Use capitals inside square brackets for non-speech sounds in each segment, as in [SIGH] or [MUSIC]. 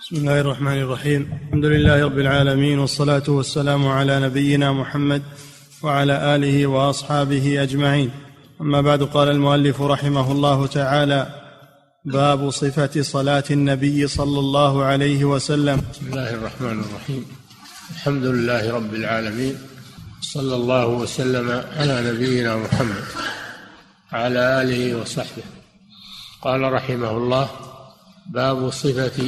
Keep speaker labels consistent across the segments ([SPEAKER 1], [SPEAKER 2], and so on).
[SPEAKER 1] بسم الله الرحمن الرحيم. الحمد لله رب العالمين والصلاة والسلام على نبينا محمد وعلى آله وأصحابه أجمعين. أما بعد قال المؤلف رحمه الله تعالى باب صفة صلاة النبي صلى الله عليه وسلم.
[SPEAKER 2] بسم الله الرحمن الرحيم. الحمد لله رب العالمين صلى الله وسلم على نبينا محمد وعلى آله وصحبه. قال رحمه الله باب صفة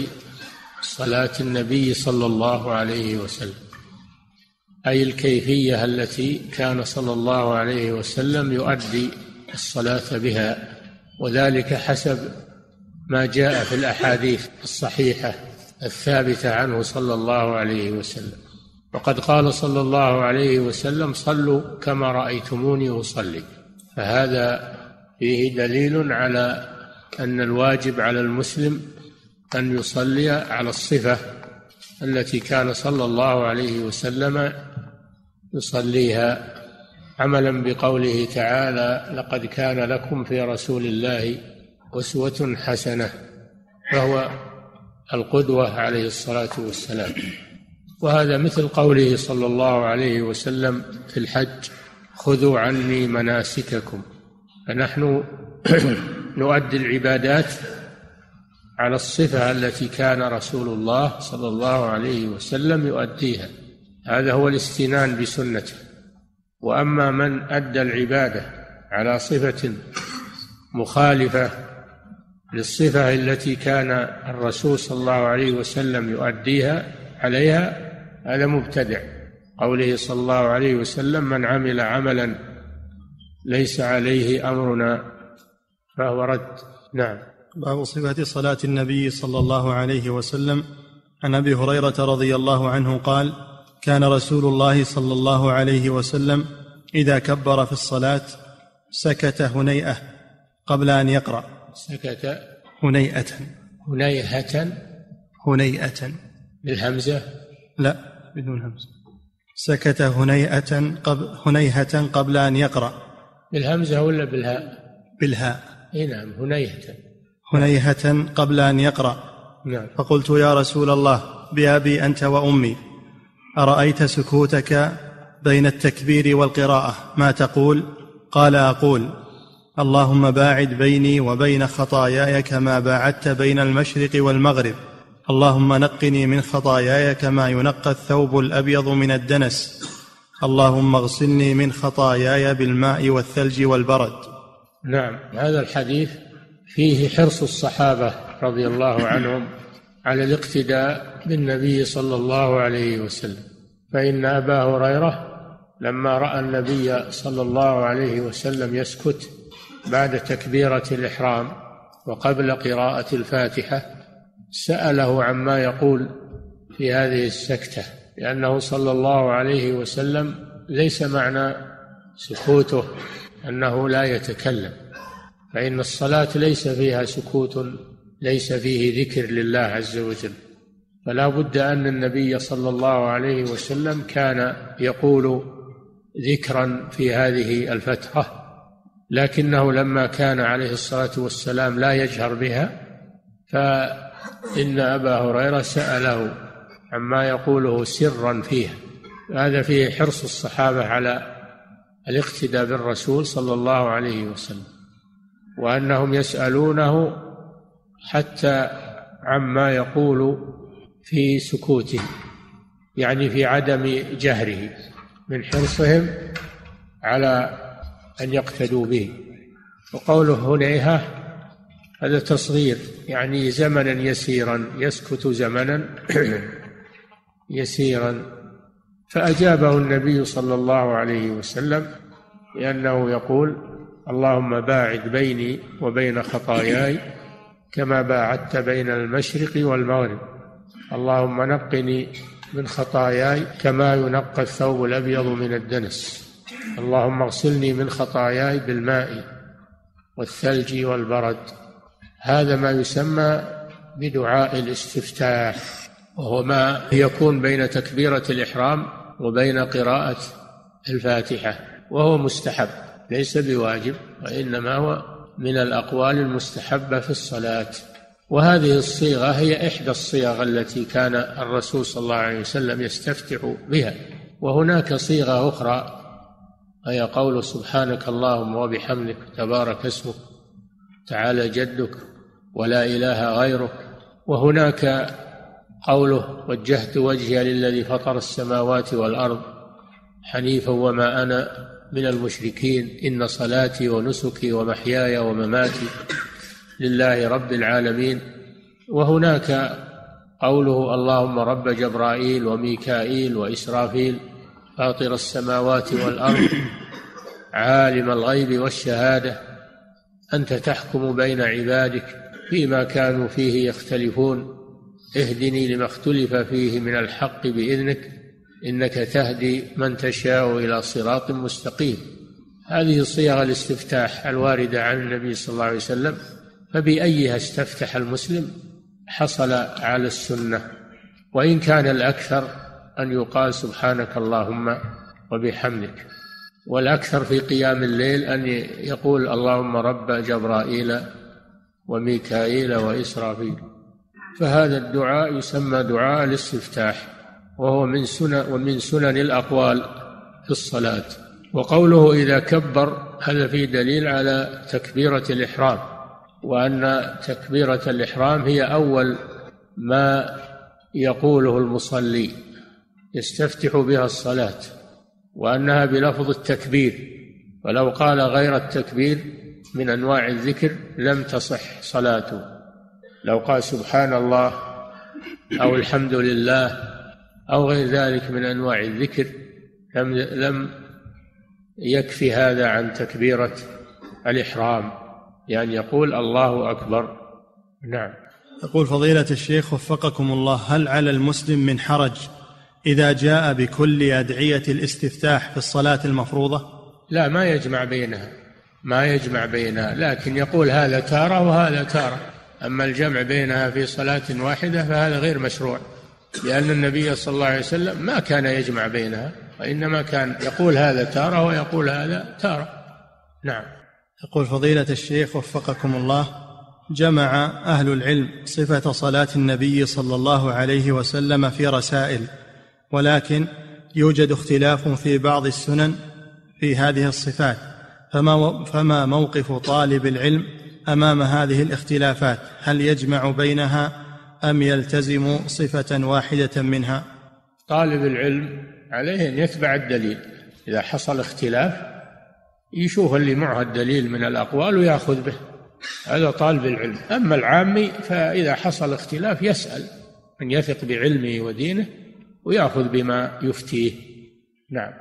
[SPEAKER 2] صلاة النبي صلى الله عليه وسلم. أي الكيفية التي كان صلى الله عليه وسلم يؤدي الصلاة بها وذلك حسب ما جاء في الأحاديث الصحيحة الثابتة عنه صلى الله عليه وسلم. وقد قال صلى الله عليه وسلم صلوا كما رأيتموني أصلي فهذا فيه دليل على أن الواجب على المسلم أن يصلي على الصفة التي كان صلى الله عليه وسلم يصليها. عملا بقوله تعالى لقد كان لكم في رسول الله أسوة حسنة فهو القدوة عليه الصلاة والسلام. وهذا مثل قوله صلى الله عليه وسلم في الحج خذوا عني مناسككم فنحن [CLEARS THROAT] نؤدي العبادات على الصفة التي كان رسول الله صلى الله عليه وسلم يؤديها. هذا هو الاستنان بسنته. وأما من أدى العبادة على صفة مخالفة للصفة التي كان الرسول صلى الله عليه وسلم يؤديها عليها هذا مبتدع. قوله صلى الله عليه وسلم من عمل عملا ليس عليه أمرنا فهو رد. نعم.
[SPEAKER 1] باب صفة صلاة النبي صلى الله عليه وسلم. عن أبي هريرة رضي الله عنه قال كان رسول الله صلى الله عليه وسلم إذا كبر في الصلاة سكت هنيئة قبل أن يقرأ.
[SPEAKER 2] سكت
[SPEAKER 1] هنيئة.
[SPEAKER 2] هنيهة
[SPEAKER 1] هنيئة.
[SPEAKER 2] بالهمزة؟
[SPEAKER 1] لا بدون همزة. سكت هنيئة قبل هنيهه قبل أن يقرأ.
[SPEAKER 2] بالهمزة ولا بالهاء؟
[SPEAKER 1] بالهاء.
[SPEAKER 2] إي نعم هنيهة
[SPEAKER 1] هنيهة قبل أن يقرأ.
[SPEAKER 2] نعم.
[SPEAKER 1] فقلت يا رسول الله بأبي أنت وأمي أرأيت سكوتك بين التكبير والقراءة؟ ما تقول؟ قال أقول اللهم باعد بيني وبين خطاياي كما باعدت بين المشرق والمغرب. اللهم نقني من خطاياي كما ينقى الثوب الأبيض من الدنس. اللهم اغسلني من خطاياي بالماء والثلج والبرد.
[SPEAKER 2] نعم. هذا الحديث فيه حرص الصحابة رضي الله عنهم على الاقتداء بالنبي صلى الله عليه وسلم. فإن أبا هريرة لما رأى النبي صلى الله عليه وسلم يسكت بعد تكبيرة الإحرام وقبل قراءة الفاتحة سأله عما يقول في هذه السكتة لأنه صلى الله عليه وسلم ليس معنى سكوته أنه لا يتكلم. فإن الصلاة ليس فيها سكوت ليس فيه ذكر لله عز وجل. فلا بد أن النبي صلى الله عليه وسلم كان يقول ذكرا في هذه الفترة لكنه لما كان عليه الصلاة والسلام لا يجهر بها فإن أبا هريرة سأله عما يقوله سرا فيها هذا فيه حرص الصحابة على الاقتداء بالرسول صلى الله عليه وسلم. وأنهم يسألونه حتى عما يقول في سكوته يعني في عدم جهره من حرصهم على أن يقتدوا به. وقوله هنيهة هذا تصغير يعني زمنا يسيرا يسكت زمنا [CLEARS THROAT] يسيرا. فأجابه النبي صلى الله عليه وسلم لأنه يقول اللهم باعد بيني وبين خطاياي كما باعدت بين المشرق والمغرب. اللهم نقني من خطاياي كما ينقى الثوب الأبيض من الدنس. اللهم اغسلني من خطاياي بالماء والثلج والبرد. هذا ما يسمى بدعاء الاستفتاح وهو ما يكون بين تكبيرة الإحرام وبين قراءة الفاتحة وهو مستحب. ليس بواجب وإنما هو من الأقوال المستحبة في الصلاة. وهذه الصيغة هي إحدى الصيغ التي كان الرسول صلى الله عليه وسلم يستفتح بها. وهناك صيغة أخرى هي قول سبحانك اللهم وبحمدك تبارك اسمك تعالى جدك ولا إله غيرك. وهناك قوله وجهت وجهي للذي فطر السماوات والأرض حنيفا وما أنا من المشركين إن صلاتي ونسكي ومحياي ومماتي لله رب العالمين. وهناك قوله اللهم رب جبرائيل وميكائيل وإسرافيل فاطر السماوات والأرض عالم الغيب والشهادة أنت تحكم بين عبادك فيما كانوا فيه يختلفون اهدني لما اختلف فيه من الحق بإذنك. إنك تهدي من تشاء إلى صراط مستقيم. هذه صيغ الاستفتاح الواردة عن النبي صلى الله عليه وسلم فبأيها استفتح المسلم؟ حصل على السنة. وإن كان الأكثر أن يقال سبحانك اللهم وبحمدك. والأكثر في قيام الليل أن يقول اللهم رب جبرائيل وميكائيل وإسرافيل. فهذا الدعاء يسمى دعاء الاستفتاح. وهو من سنن ومن سنن الأقوال في الصلاة. وقوله إذا كبر هذا فيه دليل على تكبيرة الإحرام وأن تكبيرة الإحرام هي أول ما يقوله المصلي يستفتح بها الصلاة وأنها بلفظ التكبير. ولو قال غير التكبير من أنواع الذكر لم تصح صلاته. لو قال سبحان الله أو الحمد لله أو غير ذلك من أنواع الذكر لم لم يكفي هذا عن تكبيرة الإحرام يعني يقول الله أكبر. نعم.
[SPEAKER 1] يقول فضيلة الشيخ وفقكم الله هل على المسلم من حرج إذا جاء بكل أدعية الاستفتاح في الصلاة المفروضة؟
[SPEAKER 2] لا ما يجمع بينها ما يجمع بينها لكن يقول هذا تارة وهذا تارة. أما الجمع بينها في صلاة واحدة فهذا غير مشروع. لأن النبي صلى الله عليه وسلم ما كان يجمع بينها وإنما كان يقول هذا تارة ويقول هذا تارة. نعم.
[SPEAKER 1] يقول فضيلة الشيخ وفقكم الله جمع أهل العلم صفة صلاة النبي صلى الله عليه وسلم في رسائل ولكن يوجد اختلاف في بعض السنن في هذه الصفات فما فما موقف طالب العلم أمام هذه الاختلافات؟ هل يجمع بينها أم يلتزم صفة واحدة منها؟
[SPEAKER 2] طالب العلم عليه أن يتبع الدليل. إذا حصل اختلاف يشوف اللي معه الدليل من الأقوال ويأخذ به. هذا طالب العلم. أما العامي فإذا حصل اختلاف يسأل من يثق بعلمه ودينه ويأخذ بما يفتيه. نعم.